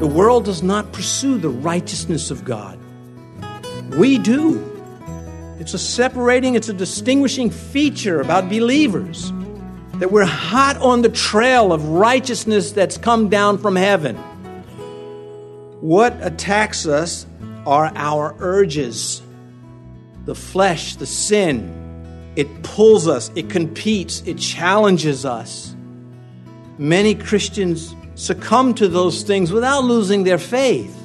The world does not pursue the righteousness of God. We do. It's a separating, it's a distinguishing feature about believers that we're hot on the trail of righteousness that's come down from heaven. What attacks us are our urges, the flesh, the sin. It pulls us, it competes, it challenges us. Many Christians succumb to those things without losing their faith.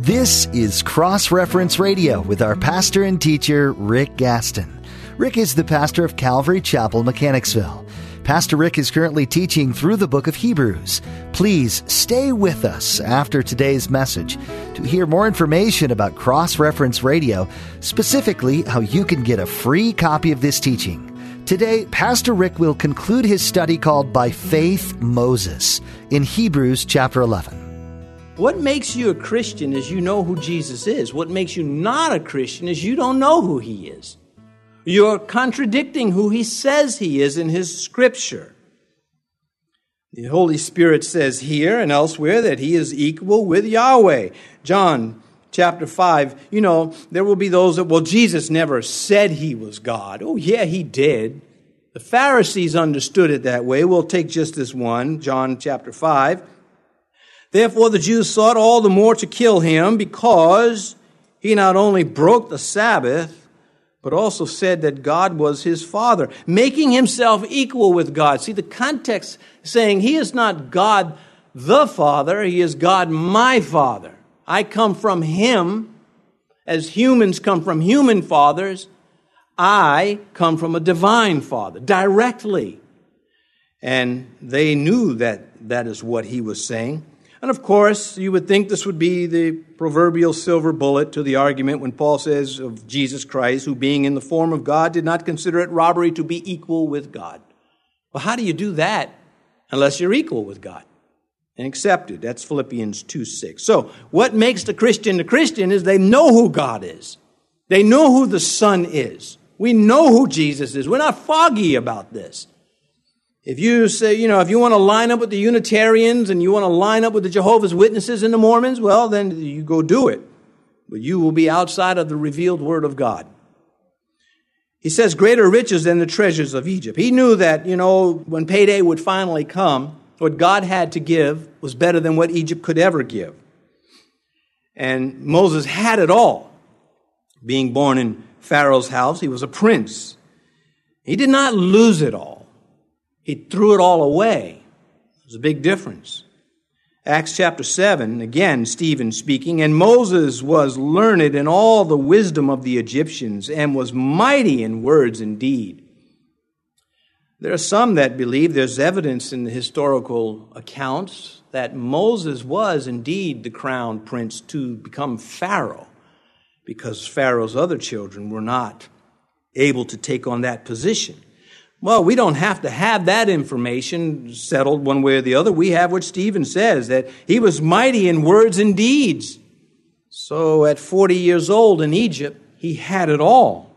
This is Cross Reference Radio with our pastor and teacher, Rick Gaston. Rick is the pastor of Calvary Chapel, Mechanicsville. Pastor Rick is currently teaching through the book of Hebrews. Please stay with us after today's message to hear more information about Cross Reference Radio, specifically how you can get a free copy of this teaching. Today, Pastor Rick will conclude his study called By Faith Moses in Hebrews chapter 11. What makes you a Christian is you know who Jesus is. What makes you not a Christian is you don't know who he is. You're contradicting who he says he is in his scripture. The Holy Spirit says here and elsewhere that he is equal with Yahweh. John chapter 5, you know, there will be those that, well, Jesus never said he was God. Oh, yeah, he did. The Pharisees understood it that way. We'll take just this one, John chapter 5. Therefore, the Jews sought all the more to kill him because he not only broke the Sabbath, but also said that God was his father, making himself equal with God. See, the context saying he is not God the Father, he is God my Father. I come from him as humans come from human fathers. I come from a divine father directly. And they knew that that is what he was saying. And of course, you would think this would be the proverbial silver bullet to the argument when Paul says of Jesus Christ, who being in the form of God did not consider it robbery to be equal with God. Well, how do you do that unless you're equal with God and accepted? That's Philippians 2 6. So, what makes the Christian the Christian is they know who God is, they know who the Son is. We know who Jesus is. We're not foggy about this. If you say, you know, if you want to line up with the Unitarians and you want to line up with the Jehovah's Witnesses and the Mormons, well, then you go do it. But you will be outside of the revealed Word of God. He says, greater riches than the treasures of Egypt. He knew that, you know, when payday would finally come, what God had to give was better than what Egypt could ever give. And Moses had it all. Being born in Pharaoh's house, he was a prince. He did not lose it all. He threw it all away. There's a big difference. Acts chapter 7, again, Stephen speaking, and Moses was learned in all the wisdom of the Egyptians and was mighty in words and deed. There are some that believe there's evidence in the historical accounts that Moses was indeed the crown prince to become Pharaoh because Pharaoh's other children were not able to take on that position. Well, we don't have to have that information settled one way or the other. We have what Stephen says that he was mighty in words and deeds. So at 40 years old in Egypt, he had it all.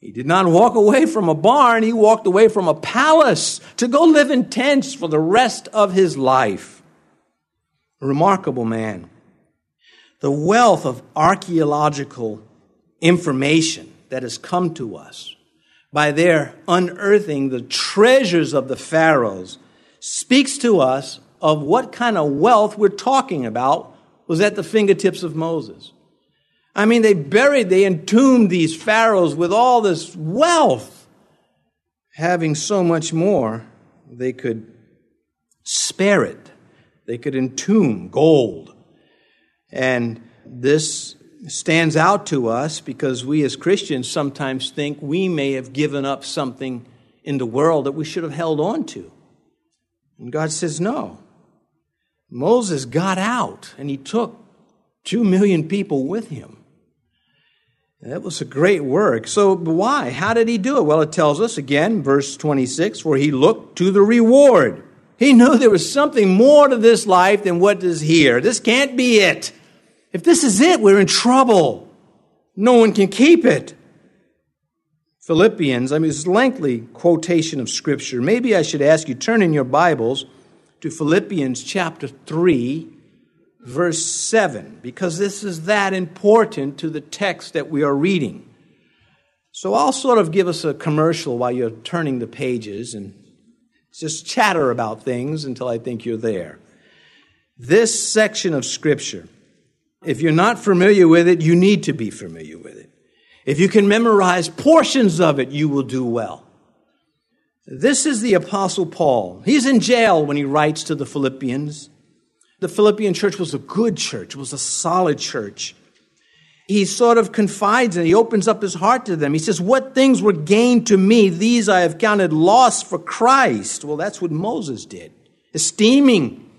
He did not walk away from a barn, he walked away from a palace to go live in tents for the rest of his life. A remarkable man. The wealth of archaeological information that has come to us by their unearthing the treasures of the pharaohs speaks to us of what kind of wealth we're talking about was at the fingertips of Moses. I mean, they buried, they entombed these pharaohs with all this wealth. Having so much more, they could spare it. They could entomb gold. And this stands out to us because we as Christians sometimes think we may have given up something in the world that we should have held on to. And God says, no. Moses got out and he took two million people with him. That was a great work. So, why? How did he do it? Well, it tells us again, verse 26, where he looked to the reward. He knew there was something more to this life than what is here. This can't be it. If this is it, we're in trouble. no one can keep it. Philippians, I mean, it's a lengthy quotation of Scripture. Maybe I should ask you, turn in your Bibles to Philippians chapter 3, verse 7, because this is that important to the text that we are reading. So I'll sort of give us a commercial while you're turning the pages and just chatter about things until I think you're there. This section of Scripture, if you're not familiar with it, you need to be familiar with it. If you can memorize portions of it, you will do well. This is the Apostle Paul. He's in jail when he writes to the Philippians. The Philippian church was a good church, it was a solid church. He sort of confides and he opens up his heart to them. He says, What things were gained to me, these I have counted loss for Christ. Well, that's what Moses did, esteeming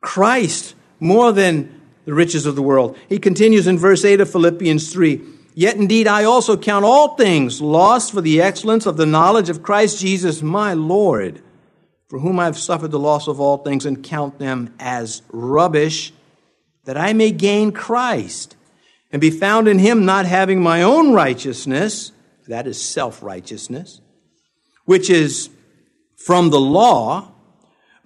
Christ more than the riches of the world. He continues in verse 8 of Philippians 3. Yet indeed I also count all things lost for the excellence of the knowledge of Christ Jesus my Lord, for whom I have suffered the loss of all things and count them as rubbish, that I may gain Christ and be found in him not having my own righteousness, that is self righteousness, which is from the law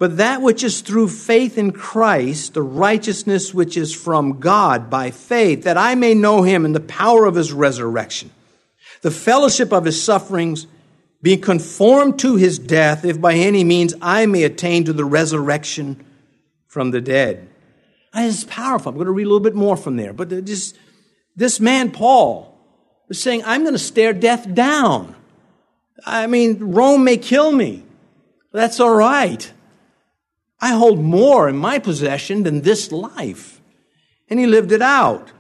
but that which is through faith in Christ, the righteousness which is from God by faith, that I may know him in the power of his resurrection, the fellowship of his sufferings, being conformed to his death, if by any means I may attain to the resurrection from the dead. It's powerful. I'm going to read a little bit more from there. But just, this man, Paul, was saying, I'm going to stare death down. I mean, Rome may kill me. That's all right. I hold more in my possession than this life. And he lived it out.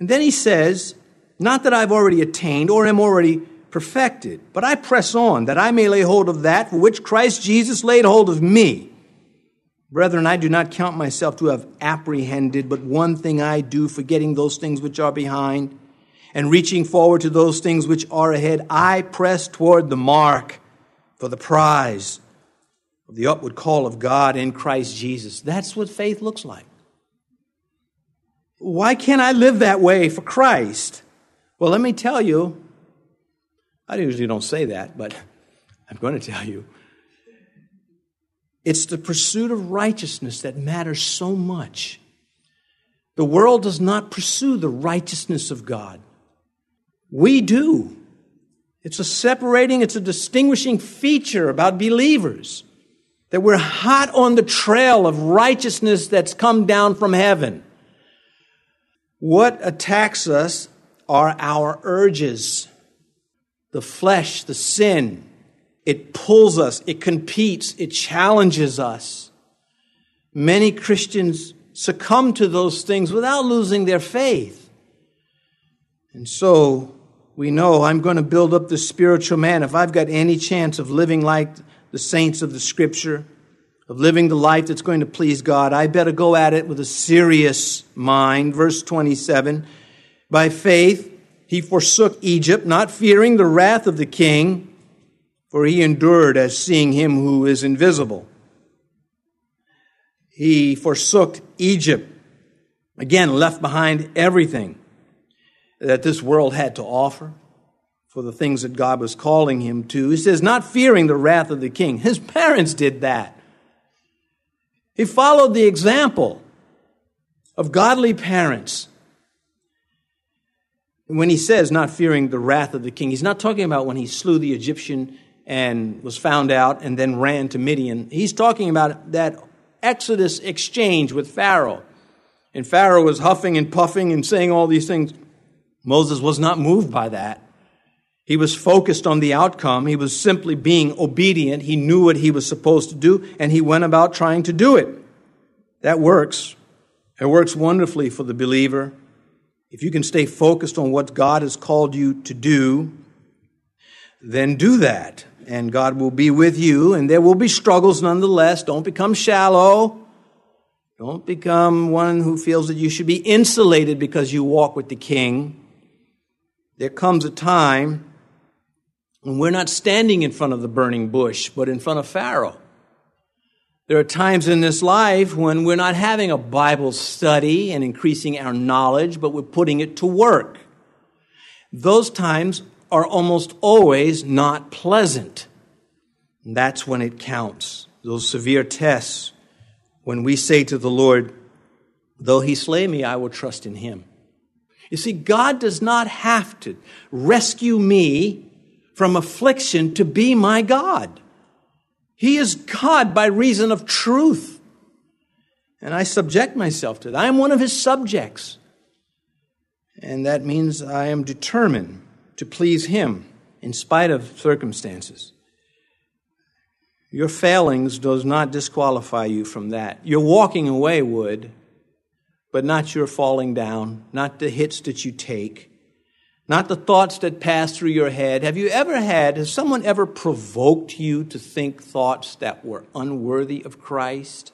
And then he says, Not that I've already attained or am already perfected, but I press on that I may lay hold of that for which Christ Jesus laid hold of me. Brethren, I do not count myself to have apprehended, but one thing I do, forgetting those things which are behind and reaching forward to those things which are ahead, I press toward the mark for the prize of the upward call of God in Christ Jesus. That's what faith looks like. Why can't I live that way for Christ? Well, let me tell you, I usually don't say that, but I'm going to tell you. It's the pursuit of righteousness that matters so much. The world does not pursue the righteousness of God. We do. It's a separating, it's a distinguishing feature about believers that we're hot on the trail of righteousness that's come down from heaven. What attacks us are our urges, the flesh, the sin. It pulls us, it competes, it challenges us. Many Christians succumb to those things without losing their faith. And so we know I'm going to build up the spiritual man. If I've got any chance of living like the saints of the scripture, of living the life that's going to please God, I better go at it with a serious mind. Verse 27 By faith, he forsook Egypt, not fearing the wrath of the king, for he endured as seeing him who is invisible. He forsook Egypt, again, left behind everything that this world had to offer for the things that God was calling him to. He says, not fearing the wrath of the king. His parents did that. He followed the example of godly parents. When he says not fearing the wrath of the king, he's not talking about when he slew the Egyptian and was found out and then ran to Midian. He's talking about that Exodus exchange with Pharaoh. And Pharaoh was huffing and puffing and saying all these things. Moses was not moved by that. He was focused on the outcome. He was simply being obedient. He knew what he was supposed to do, and he went about trying to do it. That works. It works wonderfully for the believer. If you can stay focused on what God has called you to do, then do that. And God will be with you, and there will be struggles nonetheless. Don't become shallow. Don't become one who feels that you should be insulated because you walk with the king. There comes a time and we're not standing in front of the burning bush, but in front of Pharaoh. There are times in this life when we're not having a Bible study and increasing our knowledge, but we're putting it to work. Those times are almost always not pleasant. And that's when it counts. Those severe tests, when we say to the Lord, Though he slay me, I will trust in him. You see, God does not have to rescue me from affliction to be my God. He is God by reason of truth. And I subject myself to that. I am one of his subjects. And that means I am determined to please him in spite of circumstances. Your failings does not disqualify you from that. Your walking away would, but not your falling down, not the hits that you take, not the thoughts that pass through your head. Have you ever had, has someone ever provoked you to think thoughts that were unworthy of Christ?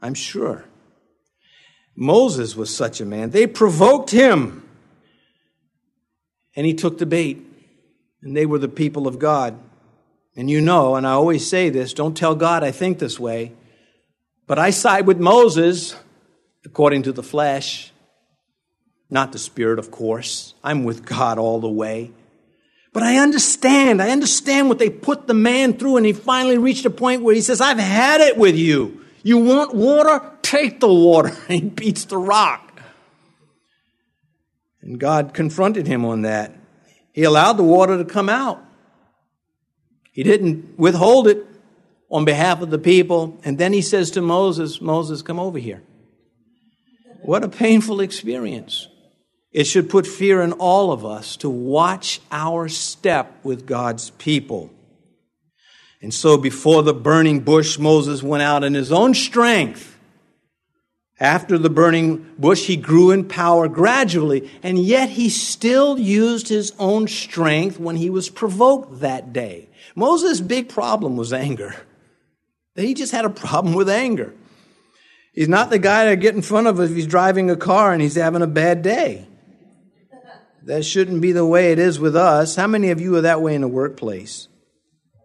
I'm sure. Moses was such a man. They provoked him, and he took the bait, and they were the people of God. And you know, and I always say this don't tell God I think this way, but I side with Moses according to the flesh, not the spirit, of course. I'm with God all the way. But I understand. I understand what they put the man through, and he finally reached a point where he says, I've had it with you. You want water? Take the water. And he beats the rock. And God confronted him on that. He allowed the water to come out. He didn't withhold it on behalf of the people. And then he says to Moses, Moses, come over here. What a painful experience. It should put fear in all of us to watch our step with God's people. And so before the burning bush, Moses went out in his own strength. After the burning bush, he grew in power gradually, and yet he still used his own strength when he was provoked that day. Moses' big problem was anger. He just had a problem with anger. He's not the guy to get in front of if he's driving a car and he's having a bad day. That shouldn't be the way it is with us. How many of you are that way in the workplace?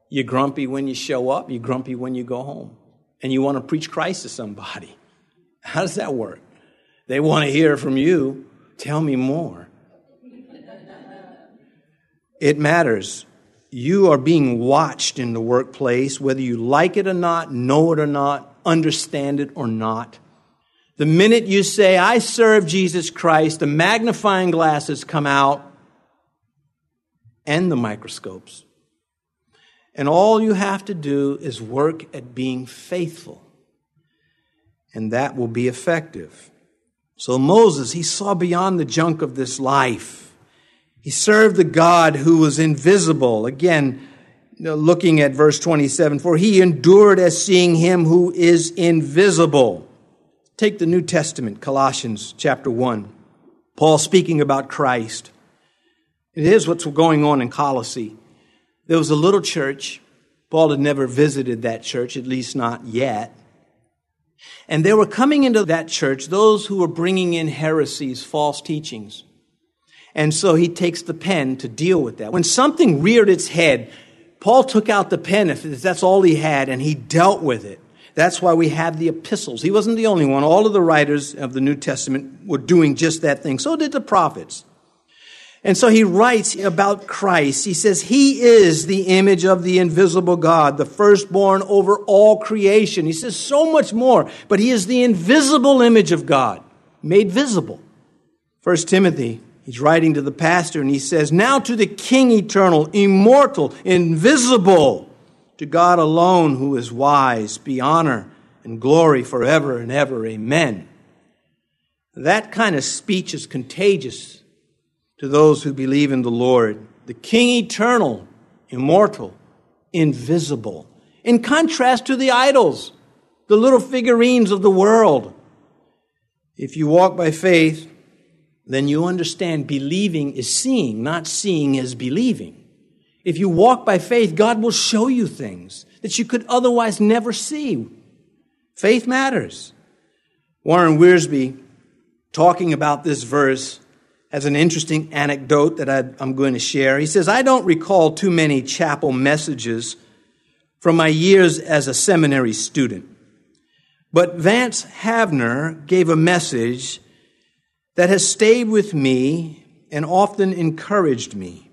You're grumpy when you show up, you're grumpy when you go home, and you want to preach Christ to somebody. How does that work? They want to hear from you. Tell me more. It matters. You are being watched in the workplace, whether you like it or not, know it or not, understand it or not. The minute you say, I serve Jesus Christ, the magnifying glasses come out and the microscopes. And all you have to do is work at being faithful, and that will be effective. So Moses, he saw beyond the junk of this life. He served the God who was invisible. Again, looking at verse 27 For he endured as seeing him who is invisible. Take the New Testament, Colossians chapter 1. Paul speaking about Christ. It is what's going on in Colossae. There was a little church. Paul had never visited that church, at least not yet. And they were coming into that church those who were bringing in heresies, false teachings. And so he takes the pen to deal with that. When something reared its head, Paul took out the pen if that's all he had and he dealt with it. That's why we have the epistles. He wasn't the only one. All of the writers of the New Testament were doing just that thing. So did the prophets. And so he writes about Christ. He says, He is the image of the invisible God, the firstborn over all creation. He says so much more, but he is the invisible image of God, made visible. First Timothy He's writing to the pastor and he says, Now to the King eternal, immortal, invisible, to God alone who is wise, be honor and glory forever and ever. Amen. That kind of speech is contagious to those who believe in the Lord. The King eternal, immortal, invisible. In contrast to the idols, the little figurines of the world. If you walk by faith, then you understand believing is seeing, not seeing is believing. If you walk by faith, God will show you things that you could otherwise never see. Faith matters. Warren Wiersbe, talking about this verse, has an interesting anecdote that I, am going to share. He says, I don't recall too many chapel messages from my years as a seminary student. But Vance Havner gave a message that has stayed with me and often encouraged me.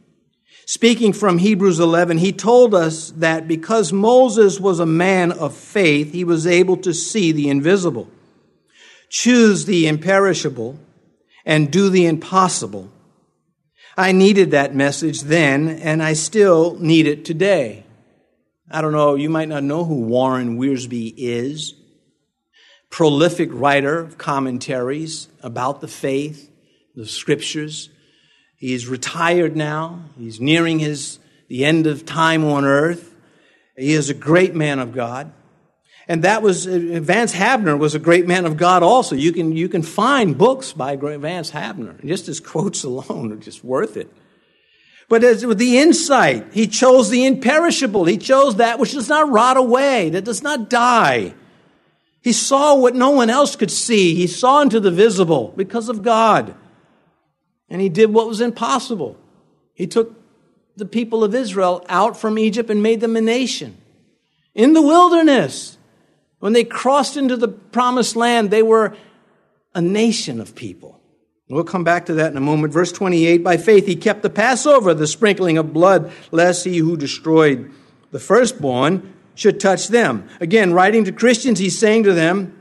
Speaking from Hebrews 11, he told us that because Moses was a man of faith, he was able to see the invisible, choose the imperishable, and do the impossible. I needed that message then, and I still need it today. I don't know, you might not know who Warren Wiersbe is. Prolific writer of commentaries about the faith, the scriptures. He's retired now. He's nearing his, the end of time on earth. He is a great man of God. And that was, uh, Vance Havner was a great man of God also. You can, you can find books by Vance Havner. Just his quotes alone are just worth it. But as with the insight, he chose the imperishable. He chose that which does not rot away, that does not die. He saw what no one else could see. He saw into the visible because of God. And he did what was impossible. He took the people of Israel out from Egypt and made them a nation. In the wilderness, when they crossed into the promised land, they were a nation of people. We'll come back to that in a moment. Verse 28 By faith he kept the Passover, the sprinkling of blood, lest he who destroyed the firstborn should touch them. Again, writing to Christians, he's saying to them,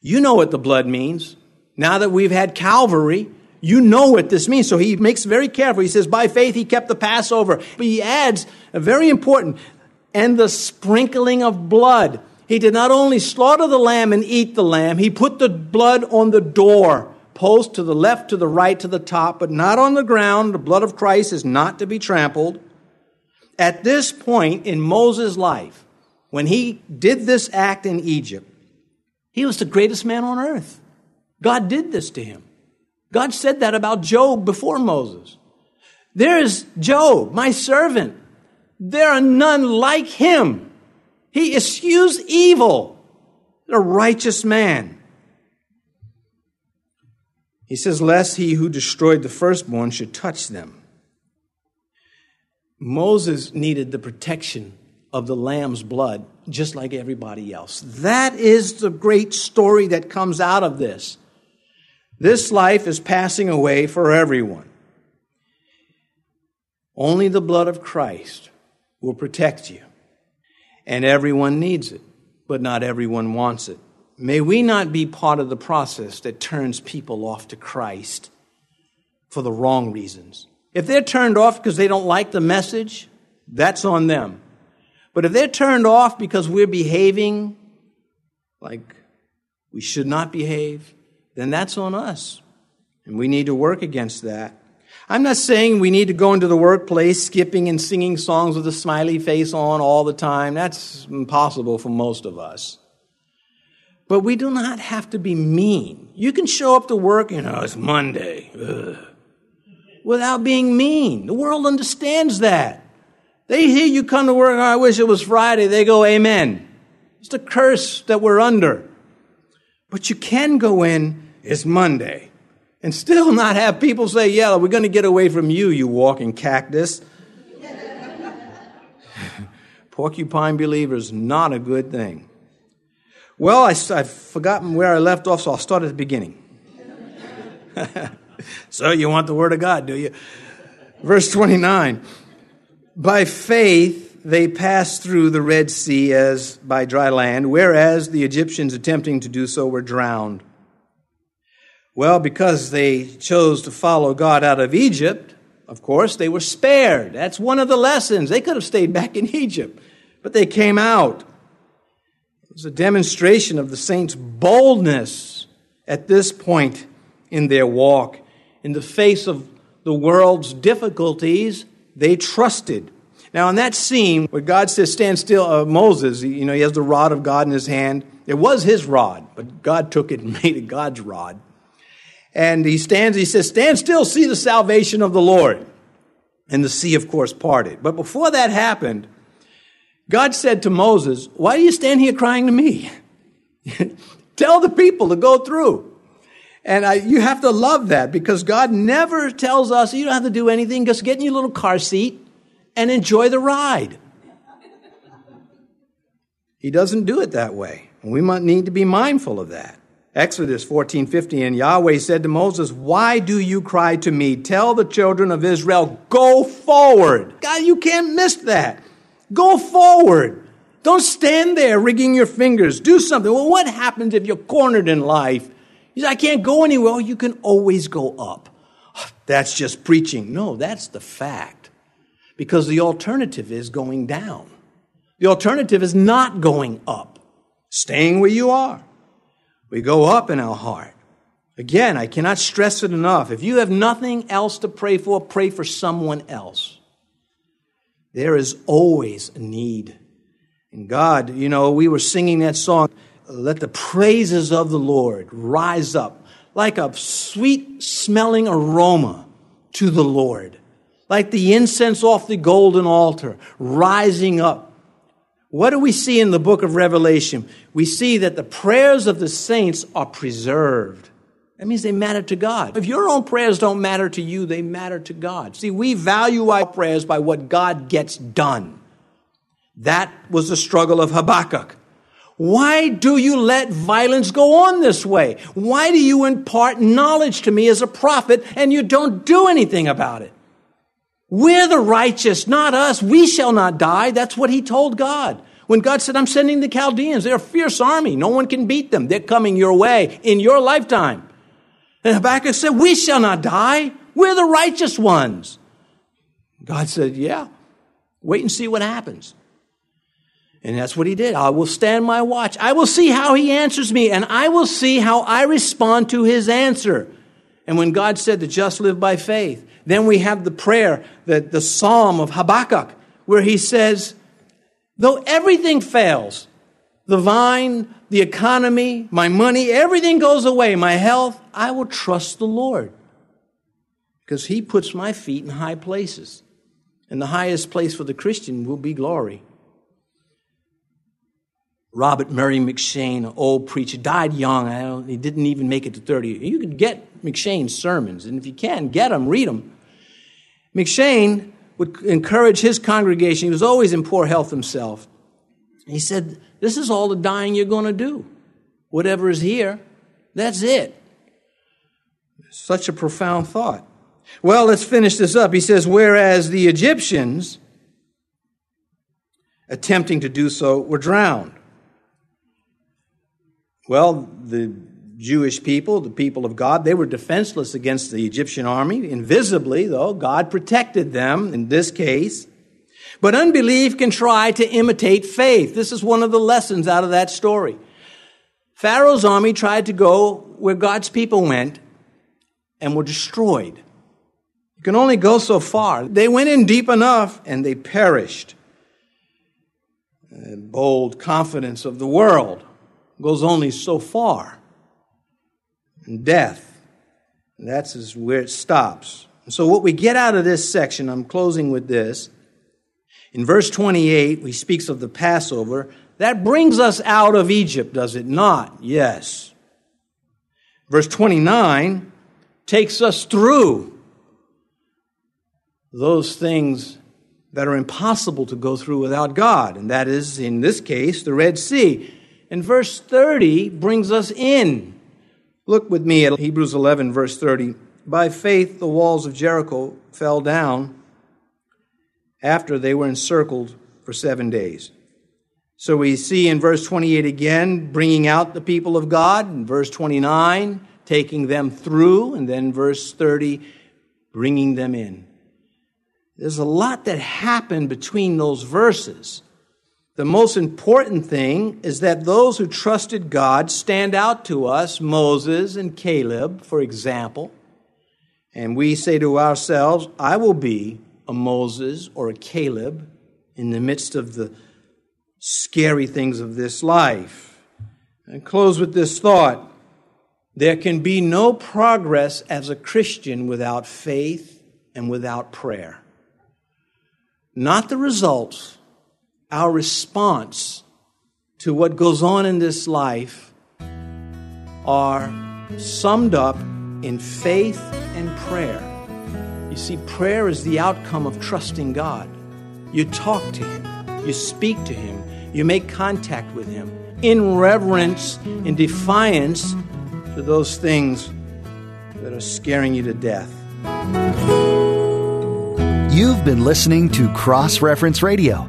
You know what the blood means. Now that we've had Calvary, you know what this means. So he makes very careful. He says, by faith he kept the Passover. But he adds, a very important, and the sprinkling of blood. He did not only slaughter the lamb and eat the lamb, he put the blood on the door post to the left, to the right, to the top, but not on the ground. The blood of Christ is not to be trampled. At this point in Moses' life, when he did this act in Egypt, he was the greatest man on earth. God did this to him. God said that about Job before Moses. There is Job, my servant. There are none like him. He eschews evil, a righteous man. He says, Lest he who destroyed the firstborn should touch them. Moses needed the protection of the lamb's blood just like everybody else. That is the great story that comes out of this. This life is passing away for everyone. Only the blood of Christ will protect you. And everyone needs it, but not everyone wants it. May we not be part of the process that turns people off to Christ for the wrong reasons. If they're turned off because they don't like the message, that's on them. But if they're turned off because we're behaving like we should not behave, then that's on us. And we need to work against that. I'm not saying we need to go into the workplace skipping and singing songs with a smiley face on all the time. That's impossible for most of us. But we do not have to be mean. You can show up to work, you know, it's Monday, ugh, without being mean. The world understands that. They hear you come to work, oh, I wish it was Friday. They go, Amen. It's the curse that we're under. But you can go in it's Monday. And still not have people say, Yeah, we're going to get away from you, you walking cactus. Porcupine believers, not a good thing. Well, I, have forgotten where I left off, so I'll start at the beginning. so, you want the Word of God, do you? Verse 29 By faith, they passed through the Red Sea as by dry land, whereas the Egyptians attempting to do so were drowned. Well, because they chose to follow God out of Egypt, of course, they were spared. That's one of the lessons. They could have stayed back in Egypt, but they came out. It was a demonstration of the saints' boldness at this point in their walk. In the face of the world's difficulties, they trusted. Now, in that scene where God says, Stand still, uh, Moses, you know, he has the rod of God in his hand. It was his rod, but God took it and made it God's rod. And he stands, he says, Stand still, see the salvation of the Lord. And the sea, of course, parted. But before that happened, God said to Moses, Why do you stand here crying to me? Tell the people to go through. And I, you have to love that because God never tells us you don't have to do anything, just get in your little car seat and enjoy the ride. He doesn't do it that way. And we might need to be mindful of that. Exodus 14 50, and Yahweh said to Moses, Why do you cry to me? Tell the children of Israel, go forward. God, you can't miss that. Go forward. Don't stand there rigging your fingers. Do something. Well, what happens if you're cornered in life? You say, I can't go anywhere. Well, you can always go up. That's just preaching. No, that's the fact. Because the alternative is going down. The alternative is not going up, staying where you are. We go up in our heart. Again, I cannot stress it enough. If you have nothing else to pray for, pray for someone else. There is always a need. And God, you know, we were singing that song, Let the praises of the Lord rise up like a sweet smelling aroma to the Lord, like the incense off the golden altar rising up what do we see in the book of Revelation? We see that the prayers of the saints are preserved. That means they matter to God. If your own prayers don't matter to you, they matter to God. See, we value our prayers by what God gets done. That was the struggle of Habakkuk. Why do you let violence go on this way? Why do you impart knowledge to me as a prophet and you don't do anything about it? We're the righteous, not us. We shall not die. That's what he told God. When God said, I'm sending the Chaldeans, they're a fierce army. No one can beat them. They're coming your way in your lifetime. And Habakkuk said, We shall not die. We're the righteous ones. God said, Yeah, wait and see what happens. And that's what he did. I will stand my watch. I will see how he answers me, and I will see how I respond to his answer. And when God said, The just live by faith, then we have the prayer, the, the psalm of Habakkuk, where he says, Though everything fails, the vine, the economy, my money, everything goes away, my health, I will trust the Lord. Because he puts my feet in high places. And the highest place for the Christian will be glory. Robert Murray M'Cheyne, an old preacher, died young. he didn't even make it to 30. You can get M'Cheyne's sermons, and if you can, get them, read them. M'Cheyne would encourage his congregation. He was always in poor health himself. He said, This is all the dying you're going to do. Whatever is here, that's it. Such a profound thought. Well, let's finish this up. He says, Whereas the Egyptians, attempting to do so, were drowned. Well, the Jewish people, the people of God, they were defenseless against the Egyptian army. Invisibly, though, God protected them in this case. But unbelief can try to imitate faith. This is one of the lessons out of that story. Pharaoh's army tried to go where God's people went and were destroyed. You can only go so far. They went in deep enough and they perished. The bold confidence of the world goes only so far and death. That's where it stops. And so, what we get out of this section, I'm closing with this. In verse 28, he speaks of the Passover. That brings us out of Egypt, does it not? Yes. Verse 29 takes us through those things that are impossible to go through without God, and that is, in this case, the Red Sea. And verse 30 brings us in Look with me at Hebrews 11, verse 30. By faith, the walls of Jericho fell down after they were encircled for seven days. So we see in verse 28 again, bringing out the people of God, in verse 29, taking them through, and then verse 30, bringing them in. There's a lot that happened between those verses. The most important thing is that those who trusted God stand out to us, Moses and Caleb, for example. And we say to ourselves, I will be a Moses or a Caleb in the midst of the scary things of this life. And close with this thought there can be no progress as a Christian without faith and without prayer. Not the results our response to what goes on in this life are summed up in faith and prayer. You see, prayer is the outcome of trusting God. You talk to Him, you speak to Him, you make contact with Him in reverence, in defiance to those things that are scaring you to death. You've been listening to Cross Reference Radio,